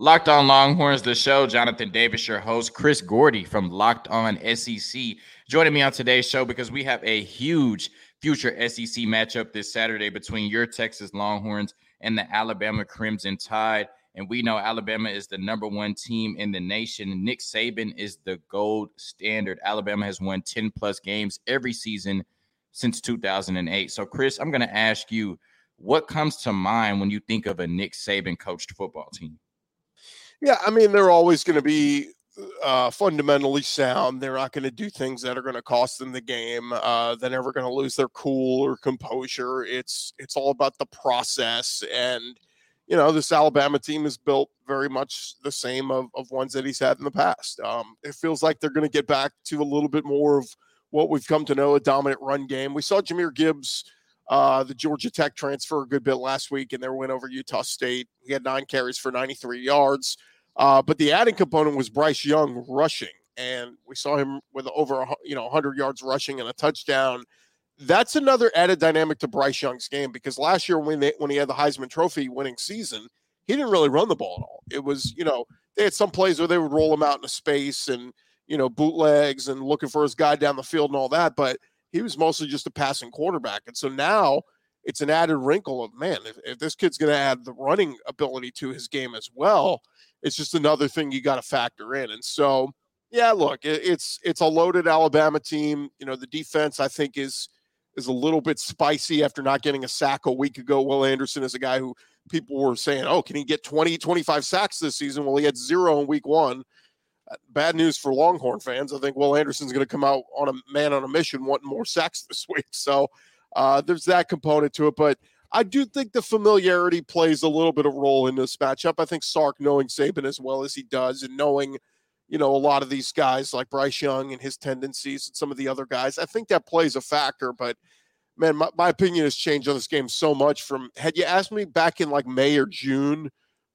Locked On Longhorns, the show. Jonathan Davis, your host. Chris Gordy from Locked On SEC joining me on today's show because we have a huge future SEC matchup this Saturday between your Texas Longhorns and the Alabama Crimson Tide. And we know Alabama is the number one team in the nation. Nick Saban is the gold standard. Alabama has won 10 plus games every season since 2008. So, Chris, I'm going to ask you what comes to mind when you think of a Nick Saban coached football team? Yeah, I mean, they're always going to be uh, fundamentally sound. They're not going to do things that are going to cost them the game. Uh, they're never going to lose their cool or composure. It's it's all about the process. And you know, this Alabama team is built very much the same of, of ones that he's had in the past. Um, it feels like they're going to get back to a little bit more of what we've come to know a dominant run game. We saw Jahmyr Gibbs. Uh, the Georgia Tech transfer a good bit last week in their win over Utah State. He had nine carries for 93 yards. Uh, but the adding component was Bryce Young rushing, and we saw him with over you know 100 yards rushing and a touchdown. That's another added dynamic to Bryce Young's game because last year when they, when he had the Heisman Trophy winning season, he didn't really run the ball at all. It was you know they had some plays where they would roll him out into space and you know bootlegs and looking for his guy down the field and all that, but he was mostly just a passing quarterback. And so now it's an added wrinkle of man, if, if this kid's going to add the running ability to his game as well, it's just another thing you got to factor in. And so, yeah, look, it, it's it's a loaded Alabama team. You know, the defense I think is is a little bit spicy after not getting a sack a week ago. Will Anderson is a guy who people were saying, "Oh, can he get 20, 25 sacks this season?" Well, he had zero in week 1. Bad news for Longhorn fans. I think Will Anderson's going to come out on a man on a mission wanting more sacks this week. So, uh, there's that component to it, but I do think the familiarity plays a little bit of role in this matchup. I think Sark knowing Saban as well as he does and knowing, you know, a lot of these guys like Bryce Young and his tendencies and some of the other guys, I think that plays a factor. But man, my, my opinion has changed on this game so much from had you asked me back in like May or June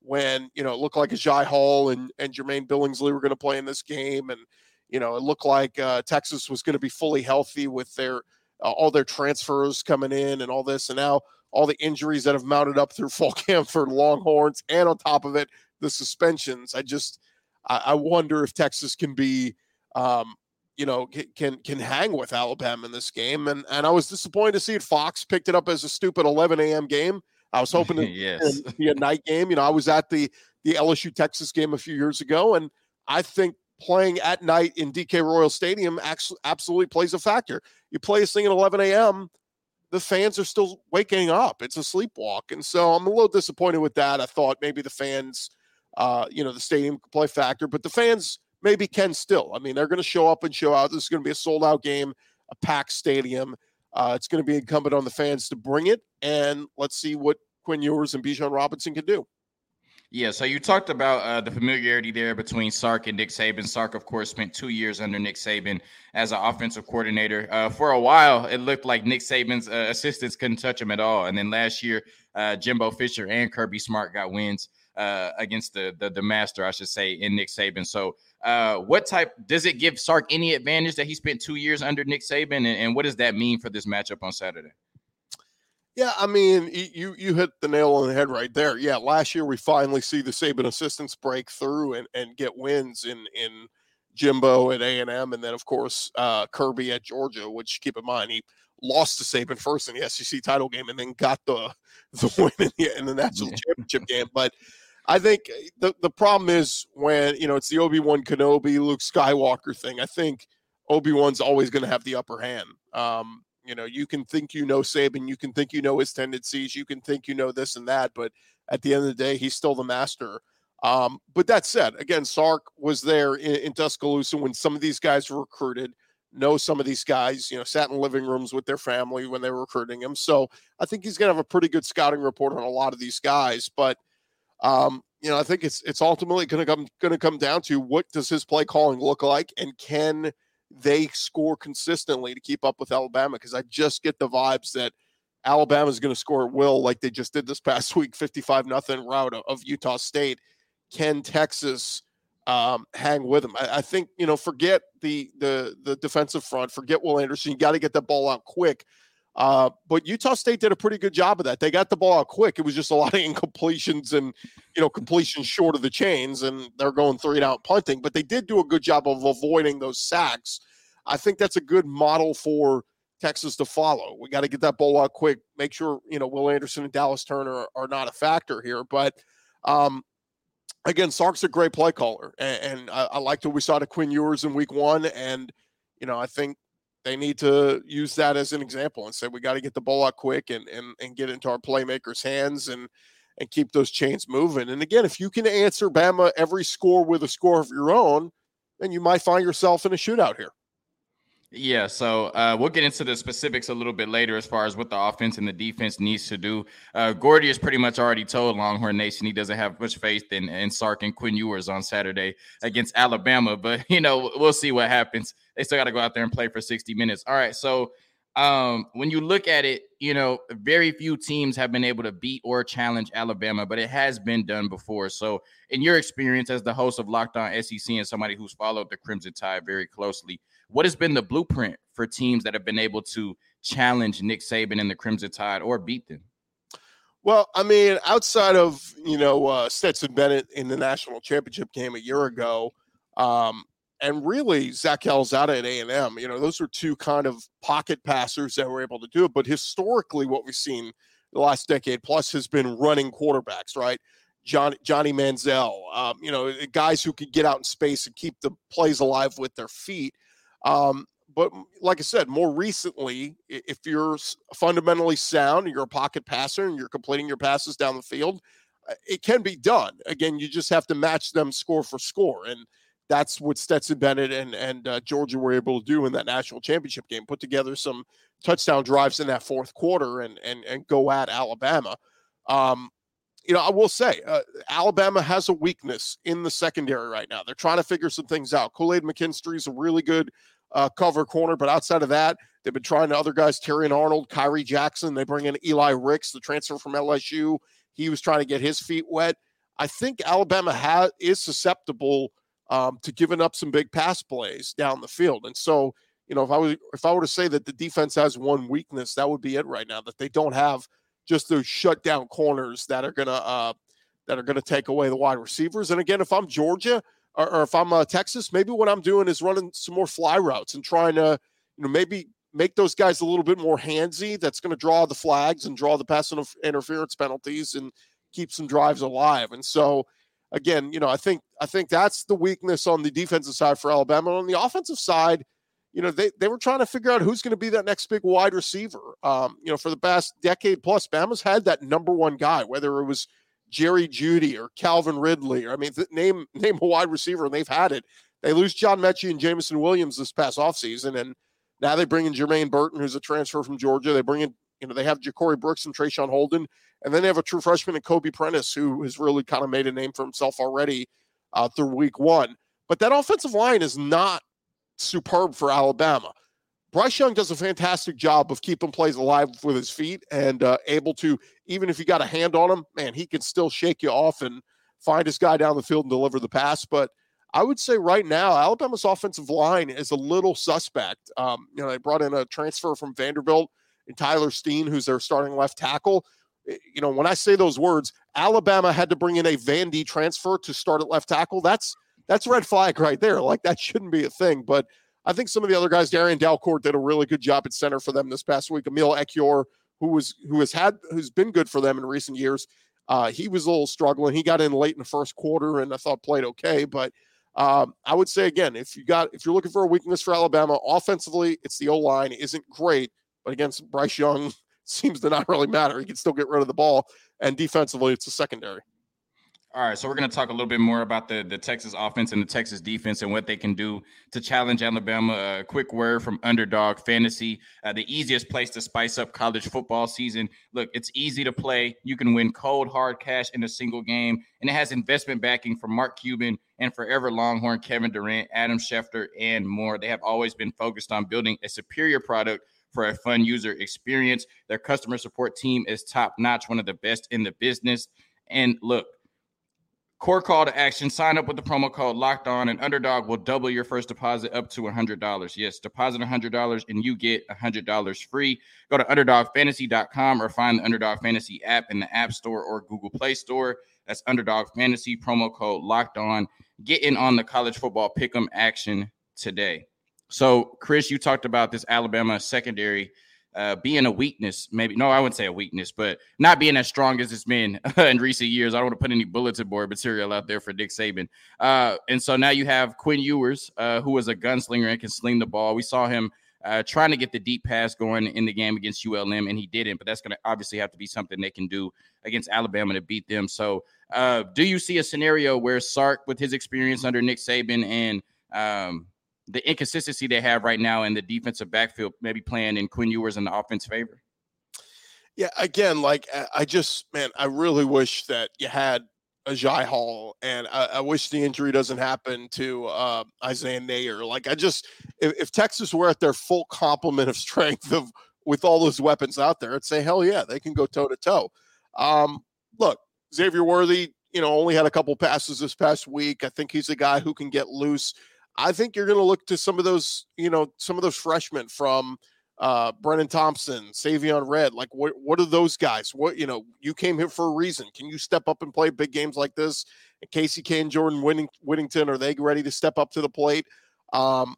when, you know, it looked like Agiye Hall and, and Jermaine Billingsley were going to play in this game. And, you know, it looked like uh, Texas was going to be fully healthy with their uh, all their transfers coming in and all this. And now all the injuries that have mounted up through fall camp for Longhorns, and on top of it, the suspensions. I just I, I wonder if Texas can be, um, you know, can can hang with Alabama in this game. And and I was disappointed to see it. Fox picked it up as a stupid 11 a.m. game. I was hoping to yes. be a night game. You know, I was at the the LSU Texas game a few years ago, and I think playing at night in DK Royal Stadium actually absolutely plays a factor. You play this thing at 11 a.m the fans are still waking up. It's a sleepwalk. And so I'm a little disappointed with that. I thought maybe the fans, uh, you know, the stadium could play factor, but the fans maybe can still. I mean, they're going to show up and show out. This is going to be a sold out game, a packed stadium. Uh, it's going to be incumbent on the fans to bring it. And let's see what Quinn Ewers and Bijan Robinson can do. Yeah, so you talked about uh, the familiarity there between Sark and Nick Saban. Sark, of course, spent two years under Nick Saban as an offensive coordinator. Uh, for a while, it looked like Nick Saban's uh, assistants couldn't touch him at all. And then last year, uh, Jimbo Fisher and Kirby Smart got wins uh, against the, the, the master, I should say, in Nick Saban. So, uh, what type does it give Sark any advantage that he spent two years under Nick Saban, and, and what does that mean for this matchup on Saturday? Yeah, I mean, you you hit the nail on the head right there. Yeah, last year we finally see the Saban assistants break through and, and get wins in in Jimbo at A and M, and then of course uh, Kirby at Georgia. Which keep in mind he lost to Saban first in the SEC title game, and then got the the win in the, in the national championship game. But I think the the problem is when you know it's the Obi Wan Kenobi Luke Skywalker thing. I think Obi Wan's always going to have the upper hand. Um, you know, you can think you know Saban, you can think you know his tendencies, you can think you know this and that, but at the end of the day, he's still the master. Um, but that said, again, Sark was there in, in Tuscaloosa when some of these guys were recruited. Know some of these guys, you know, sat in living rooms with their family when they were recruiting him. So I think he's going to have a pretty good scouting report on a lot of these guys. But um, you know, I think it's it's ultimately going to come going to come down to what does his play calling look like, and can they score consistently to keep up with Alabama because I just get the vibes that Alabama is going to score at will like they just did this past week, 55 nothing route of Utah State. Can Texas um, hang with them? I, I, think you know, forget the the the defensive front, forget Will Anderson. You got to get that ball out quick. Uh, but Utah State did a pretty good job of that. They got the ball out quick. It was just a lot of incompletions and you know completions short of the chains, and they're going three and out punting. But they did do a good job of avoiding those sacks. I think that's a good model for Texas to follow. We got to get that ball out quick. Make sure you know Will Anderson and Dallas Turner are, are not a factor here. But um, again, Sark's a great play caller, and, and I, I liked what we saw to Quinn Ewers in Week One, and you know I think they need to use that as an example and say we got to get the ball out quick and and and get into our playmakers' hands and and keep those chains moving. And again, if you can answer Bama every score with a score of your own, then you might find yourself in a shootout here. Yeah, so uh, we'll get into the specifics a little bit later as far as what the offense and the defense needs to do. Uh, Gordy has pretty much already told Longhorn Nation he doesn't have much faith in, in Sark and Quinn Ewers on Saturday against Alabama, but you know we'll see what happens. They still got to go out there and play for 60 minutes. All right, so um, when you look at it, you know, very few teams have been able to beat or challenge Alabama, but it has been done before. So, in your experience as the host of Locked On SEC and somebody who's followed the Crimson Tide very closely, what has been the blueprint for teams that have been able to challenge Nick Saban and the Crimson Tide or beat them? Well, I mean, outside of you know uh, Stetson Bennett in the national championship game a year ago, um, and really Zach Calzada at A and M, you know, those were two kind of pocket passers that were able to do it. But historically, what we've seen the last decade plus has been running quarterbacks, right? John, Johnny Manziel, um, you know, guys who could get out in space and keep the plays alive with their feet. Um, but like I said, more recently, if you're fundamentally sound, and you're a pocket passer, and you're completing your passes down the field, uh, it can be done. Again, you just have to match them score for score, and that's what Stetson Bennett and and uh, Georgia were able to do in that national championship game. Put together some touchdown drives in that fourth quarter and and and go at Alabama. Um, you know, I will say uh, Alabama has a weakness in the secondary right now. They're trying to figure some things out. Kool Aid McKinstry is a really good uh, cover corner. But outside of that, they've been trying to other guys, Terrion Arnold, Khyree Jackson. They bring in Eli Ricks, the transfer from LSU. He was trying to get his feet wet. I think Alabama has is susceptible um, to giving up some big pass plays down the field. And so, you know, if I was if I were to say that the defense has one weakness, that would be it right now. That they don't have just those shutdown corners that are gonna uh, that are gonna take away the wide receivers. And again, if I'm Georgia, or, or if I'm uh, Texas, maybe what I'm doing is running some more fly routes and trying to, you know, maybe make those guys a little bit more handsy. That's going to draw the flags and draw the pass interference penalties and keep some drives alive. And so, again, you know, I think I think that's the weakness on the defensive side for Alabama. On the offensive side, you know, they, they were trying to figure out who's going to be that next big wide receiver. Um, you know, for the past decade plus, Bama's had that number one guy, whether it was Jerry Jeudy or Calvin Ridley, or I mean, th- name name a wide receiver, and they've had it. They lose John Metchie and Jameson Williams this past offseason, and now they bring in Jermaine Burton, who's a transfer from Georgia. They bring in, you know, they have Ja'Corey Brooks and Traeshon Holden, and then they have a true freshman in Kobe Prentice, who has really kind of made a name for himself already uh, through week one. But that offensive line is not superb for Alabama. Bryce Young does a fantastic job of keeping plays alive with his feet and uh, able to, even if you got a hand on him, man, he can still shake you off and find his guy down the field and deliver the pass. But I would say right now, Alabama's offensive line is a little suspect. Um, you know, they brought in a transfer from Vanderbilt and Tyler Steen, who's their starting left tackle. Eh, you know, when I say those words, Alabama had to bring in a Vandy transfer to start at left tackle. That's that's red flag right there. Like that shouldn't be a thing. But I think some of the other guys, Darian Dalcourt, did a really good job at center for them this past week. Emil Ekiyor, who was who has had who's been good for them in recent years, uh, he was a little struggling. He got in late in the first quarter, and I thought played okay. But um, I would say again, if you got if you're looking for a weakness for Alabama offensively, it's the O line isn't great, but against Bryce Young seems to not really matter. He can still get rid of the ball, and defensively, it's a secondary. All right, so we're going to talk a little bit more about the, the Texas offense and the Texas defense and what they can do to challenge Alabama. A quick word from Underdog Fantasy, uh, the easiest place to spice up college football season. Look, it's easy to play. You can win cold hard cash in a single game, and it has investment backing from Mark Cuban and Forever Longhorn, Kevin Durant, Adam Schefter, and more. They have always been focused on building a superior product for a fun user experience. Their customer support team is top notch, one of the best in the business. And look, Core call to action sign up with the promo code locked on, and Underdog will double your first deposit up to $100. Yes, deposit $100 and you get $100 free. Go to underdogfantasy.com or find the Underdog Fantasy app in the App Store or Google Play Store. That's Underdog Fantasy, promo code locked on. Get in on the college football pick 'em action today. So, Chris, you talked about this Alabama secondary uh, being a weakness, maybe no, I wouldn't say a weakness, but not being as strong as it's been in recent years. I don't want to put any bulletin board material out there for Nick Saban. Uh, and so now you have Quinn Ewers, uh, who is a gunslinger and can sling the ball. We saw him uh, trying to get the deep pass going in the game against ULM, and he didn't. But that's going to obviously have to be something they can do against Alabama to beat them. So, uh, do you see a scenario where Sark, with his experience under Nick Saban and um, the inconsistency they have right now in the defensive backfield, maybe playing in Quinn Ewers in the offense favor? Yeah, again, like I just, man, I really wish that you had Agiye Hall, and I, I, wish the injury doesn't happen to uh, Isaiah Neyor. Like, I just, if, if, Texas were at their full complement of strength of with all those weapons out there, I'd say, hell yeah, they can go toe to toe. Look, Xavier Worthy, you know, only had a couple passes this past week. I think he's a guy who can get loose. I think you're going to look to some of those, you know, some of those freshmen from uh Brenen Thompson, Savion Red. Like, what what are those guys? What you know, you came here for a reason. Can you step up and play big games like this? And Casey Cain, Jordan Winning, Whittington, are they ready to step up to the plate? Um,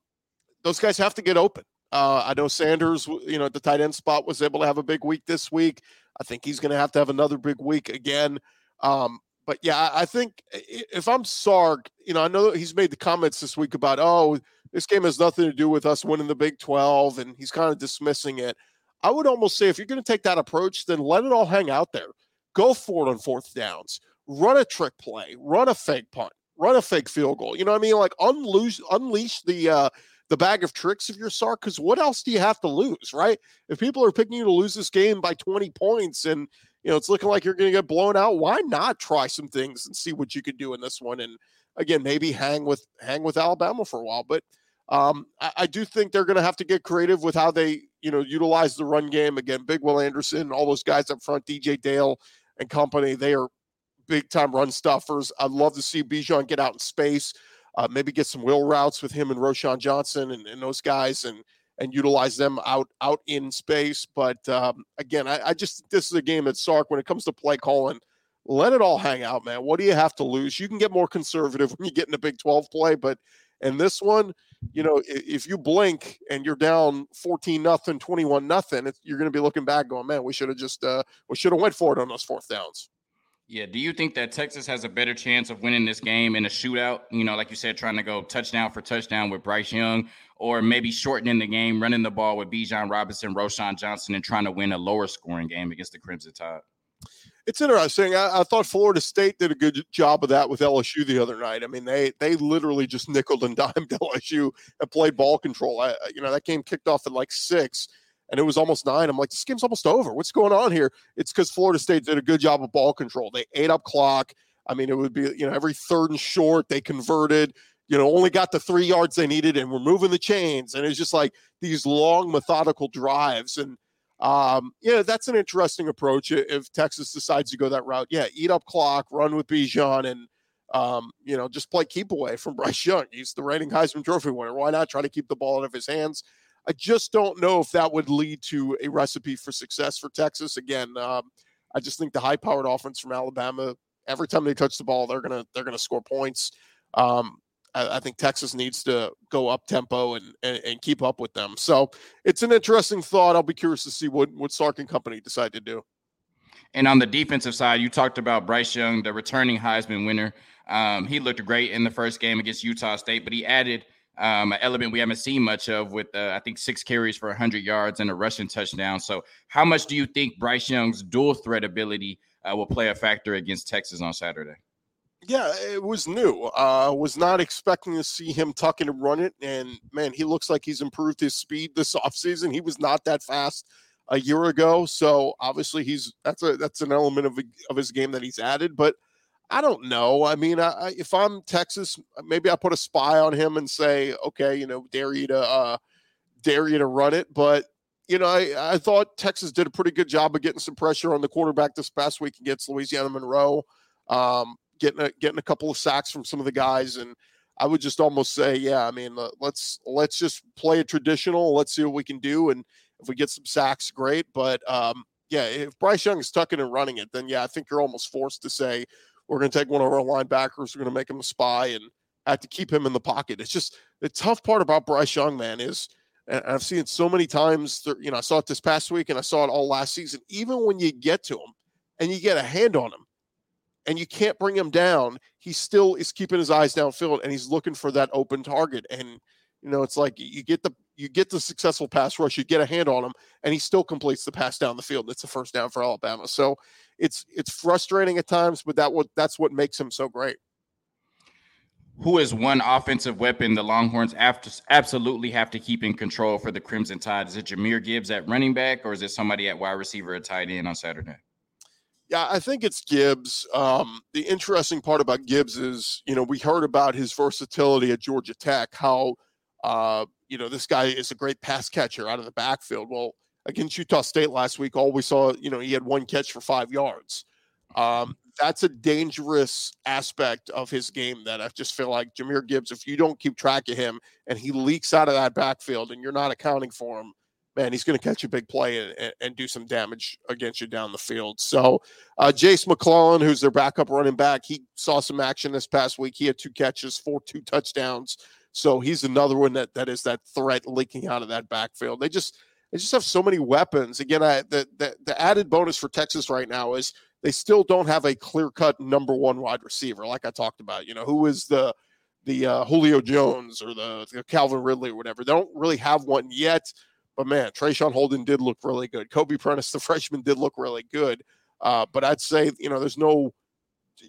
those guys have to get open. Uh, I know Sanders, you know, at the tight end spot was able to have a big week this week. I think he's going to have to have another big week again. Um, but yeah, I think if I'm Sark, you know, I know he's made the comments this week about, oh, this game has nothing to do with us winning the Big 12, and he's kind of dismissing it. I would almost say if you're going to take that approach, then let it all hang out there. Go for it on fourth downs. Run a trick play. Run a fake punt. Run a fake field goal. You know what I mean? Like unleash unleash the uh the bag of tricks if you're Sark, because what else do you have to lose, right? If people are picking you to lose this game by 20 points and you know, it's looking like you're going to get blown out. Why not try some things and see what you can do in this one? And again, maybe hang with hang with Alabama for a while. But um, I, I, do think they're going to have to get creative with how they, you know, utilize the run game. Again, Big Will Anderson, all those guys up front, DJ Dale and company, they are big time run stuffers. I'd love to see Bijan get out in space, uh, maybe get some wheel routes with him and Roschon Johnson and, and those guys, and and utilize them out out in space. But um, again, I, I, just this is a game at Sark when it comes to play calling. Let it all hang out, man. What do you have to lose? You can get more conservative when you get in a Big 12 play, but in this one, you know, if you blink and you're down 14 nothing, 21 nothing, you're going to be looking back going, man, we should have just uh, we should have went for it on those fourth downs. Yeah. Do you think that Texas has a better chance of winning this game in a shootout? You know, like you said, trying to go touchdown for touchdown with Bryce Young, or maybe shortening the game, running the ball with Bijan Robinson, Roschon Johnson, and trying to win a lower scoring game against the Crimson Tide? It's interesting. I, I, thought Florida State did a good job of that with LSU the other night. I mean, they they literally just nickel and dimed LSU and played ball control. I, you know, that game kicked off at like six and it was almost nine. I'm like, this game's almost over. What's going on here? It's because Florida State did a good job of ball control. They ate up clock. I mean, it would be, you know, every third and short, they converted, you know, only got the three yards they needed and we're moving the chains. And it's just like these long, methodical drives. And, um, know, that's an interesting approach if Texas decides to go that route. Yeah, eat up clock, run with Bijan, and, um, you know, just play keep away from Bryce Young. He's the reigning Heisman Trophy winner. Why not try to keep the ball out of his hands? I just don't know if that would lead to a recipe for success for Texas. Again, um, I just think the high-powered offense from Alabama, every time they touch the ball, they're gonna they're gonna score points. Um, I, I, think Texas needs to go up tempo and, and, and keep up with them. So it's an interesting thought. I'll be curious to see what what Sark and company decide to do. And on the defensive side, you talked about Bryce Young, the returning Heisman winner. Um, he looked great in the first game against Utah State, but he added um, an element we haven't seen much of with uh, I think six carries for 100 yards and a rushing touchdown. So, how much do you think Bryce Young's dual threat ability uh, will play a factor against Texas on Saturday? Yeah, it was new. Uh, was not expecting to see him tucking and run it, and man, he looks like he's improved his speed this offseason. He was not that fast a year ago, so obviously he's that's a that's an element of of his game that he's added, but I don't know. I mean, I, if I'm Texas, maybe I put a spy on him and say, okay, you know, dare you to uh, dare you to run it. But you know, I, I thought Texas did a pretty good job of getting some pressure on the quarterback this past week against Louisiana Monroe. Um, getting a, getting a couple of sacks from some of the guys, and I would just almost say, yeah, I mean, let's let's just play a traditional. Let's see what we can do, and if we get some sacks, great. But um, yeah, if Bryce Young is tucking and running it, then yeah, I think you're almost forced to say we're going to take one of our linebackers, we're going to make him a spy, and have to keep him in the pocket. It's just the tough part about Bryce Young, man, is and I've seen it so many times. You know, I saw it this past week, and I saw it all last season. Even when you get to him and you get a hand on him, and you can't bring him down, he still is keeping his eyes downfield and he's looking for that open target. And you know, it's like you get the you get the successful pass rush, you get a hand on him, and he still completes the pass down the field. It's a first down for Alabama. So it's it's frustrating at times, but that what that's what makes him so great. Who is one offensive weapon the Longhorns absolutely have to keep in control for the Crimson Tide? Is it Jahmyr Gibbs at running back, or is it somebody at wide receiver or tight end on Saturday? Yeah, I think it's Gibbs. Um, the interesting part about Gibbs is, you know, we heard about his versatility at Georgia Tech, how, uh, you know, this guy is a great pass catcher out of the backfield. Well, against Utah State last week, all we saw, you know, he had one catch for five yards. Um, that's a dangerous aspect of his game that I just feel like Jahmyr Gibbs, if you don't keep track of him and he leaks out of that backfield and you're not accounting for him, man, he's going to catch a big play and, and, do some damage against you down the field. So, uh, Jase McClellan, who's their backup running back, he saw some action this past week. He had two catches, four two touchdowns. So he's another one that that is that threat leaking out of that backfield. They just they just have so many weapons. Again, I, the, the the added bonus for Texas right now is they still don't have a clear cut number one wide receiver, like I talked about. You know, who is the the uh, Julio Jones or the, the Calvin Ridley or whatever. They don't really have one yet. But man, Traeshon Holden did look really good. Kobe Prentice, the freshman, did look really good. Uh, but I'd say, you know, there's no,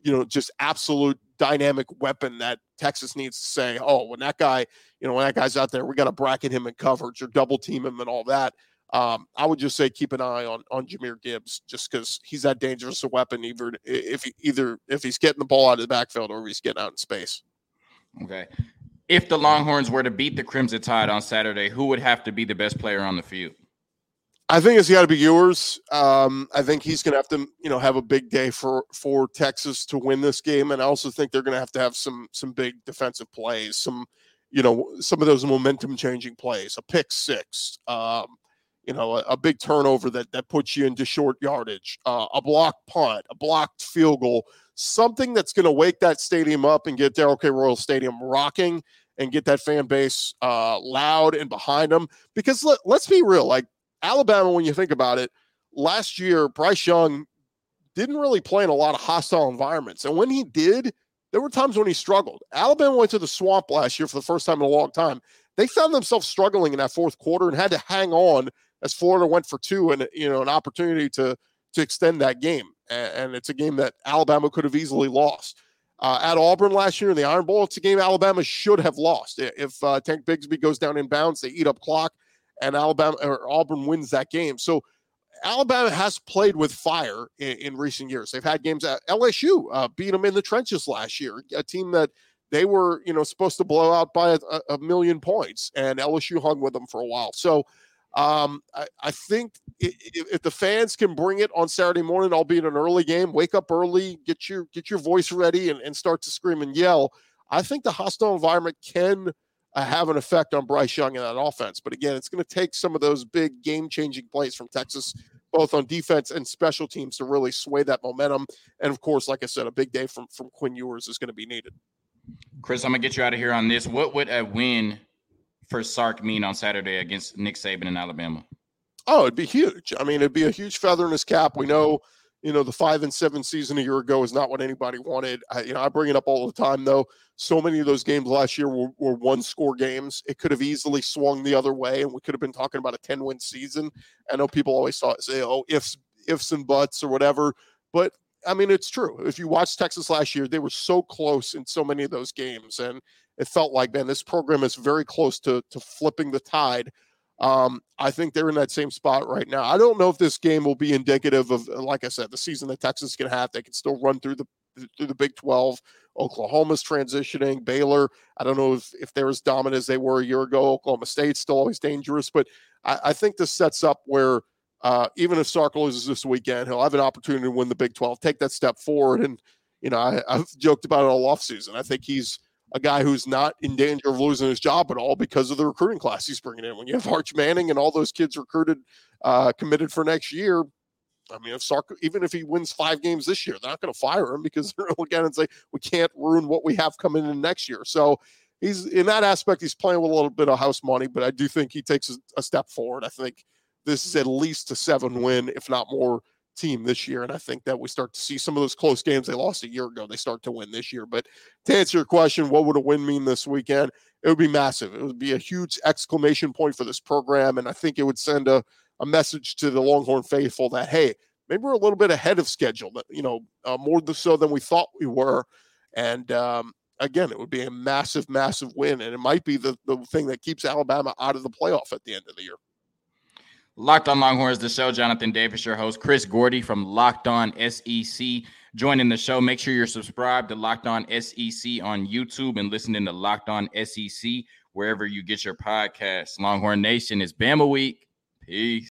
you know, just absolute dynamic weapon that Texas needs to say, oh, when that guy, you know, when that guy's out there, we got to bracket him in coverage or double team him and all that. Um, I would just say keep an eye on on Jahmyr Gibbs just because he's that dangerous a weapon, either if he, either if he's getting the ball out of the backfield or if he's getting out in space. Okay if the Longhorns were to beat the Crimson Tide on Saturday, who would have to be the best player on the field? I think it's got to be Ewers. Um, I think he's going to have to, you know, have a big day for for Texas to win this game, and I also think they're going to have to have some some big defensive plays, some, you know, some of those momentum changing plays, a pick six, um, you know, a, a, big turnover that that puts you into short yardage, uh, a blocked punt, a blocked field goal, something that's going to wake that stadium up and get Darrell K. Royal Stadium rocking and get that fan base uh, loud and behind them. Because let, let's be real, like Alabama, when you think about it, last year Bryce Young didn't really play in a lot of hostile environments, and when he did, there were times when he struggled. Alabama went to the swamp last year for the first time in a long time. They found themselves struggling in that fourth quarter and had to hang on as Florida went for two and you know an opportunity to to extend that game. And it's a game that Alabama could have easily lost. Uh, at Auburn last year in the Iron Bowl, it's a game Alabama should have lost. If uh, Tank Bigsby goes down in bounds, they eat up clock, and Alabama or Auburn wins that game. So Alabama has played with fire in, in recent years. They've had games at LSU uh, beat them in the trenches last year, a team that they were you know supposed to blow out by a, a million points, and LSU hung with them for a while. So um, I, I, think if, if, the fans can bring it on Saturday morning, albeit an early game, wake up early, get your get your voice ready, and, and start to scream and yell. I think the hostile environment can uh, have an effect on Bryce Young and that offense. But again, it's going to take some of those big game changing plays from Texas, both on defense and special teams, to really sway that momentum. And of course, like I said, a big day from from Quinn Ewers is going to be needed. Chris, I'm gonna get you out of here on this. What would a win for Sark mean on Saturday against Nick Saban in Alabama? Oh, it'd be huge. I mean, it'd be a huge feather in his cap. We know, you know, the five and seven season a year ago is not what anybody wanted. I, you know, I bring it up all the time, though. So many of those games last year were, were one score games. It could have easily swung the other way, and we could have been talking about a 10 win season. I know people always say, oh, ifs, ifs and buts or whatever. But I mean, it's true. If you watch Texas last year, they were so close in so many of those games. And it felt like, man, this program is very close to to flipping the tide. Um, I think they're in that same spot right now. I don't know if this game will be indicative of, like I said, the season that Texas can have. They can still run through the through the Big 12. Oklahoma's transitioning. Baylor, I don't know if, if they're as dominant as they were a year ago. Oklahoma State's still always dangerous, but I, I think this sets up where uh, even if Sark loses this weekend, he'll have an opportunity to win the Big 12, take that step forward. And you know, I, have joked about it all offseason. I think he's a guy who's not in danger of losing his job at all because of the recruiting class he's bringing in. When you have Arch Manning and all those kids recruited, uh, committed for next year, I mean, if Sark, even if he wins five games this year, they're not going to fire him because they're look at it and say we can't ruin what we have coming in next year. So he's in that aspect, he's playing with a little bit of house money, but I do think he takes a, a step forward. I think this is at least a seven win, if not more, team this year. And I think that we start to see some of those close games they lost a year ago, they start to win this year. But to answer your question, what would a win mean this weekend? It would be massive. It would be a huge exclamation point for this program. And I think it would send a, a message to the Longhorn faithful that, hey, maybe we're a little bit ahead of schedule, you know, uh, more so than we thought we were. And um, again, it would be a massive, massive win. And it might be the, the thing that keeps Alabama out of the playoff at the end of the year. Locked on Longhorns, the show. Jonathan Davis, your host. Chris Gordy from Locked On SEC joining the show. Make sure you're subscribed to Locked On SEC on YouTube and listening to Locked On SEC wherever you get your podcasts. Longhorn Nation is Bama Week. Peace.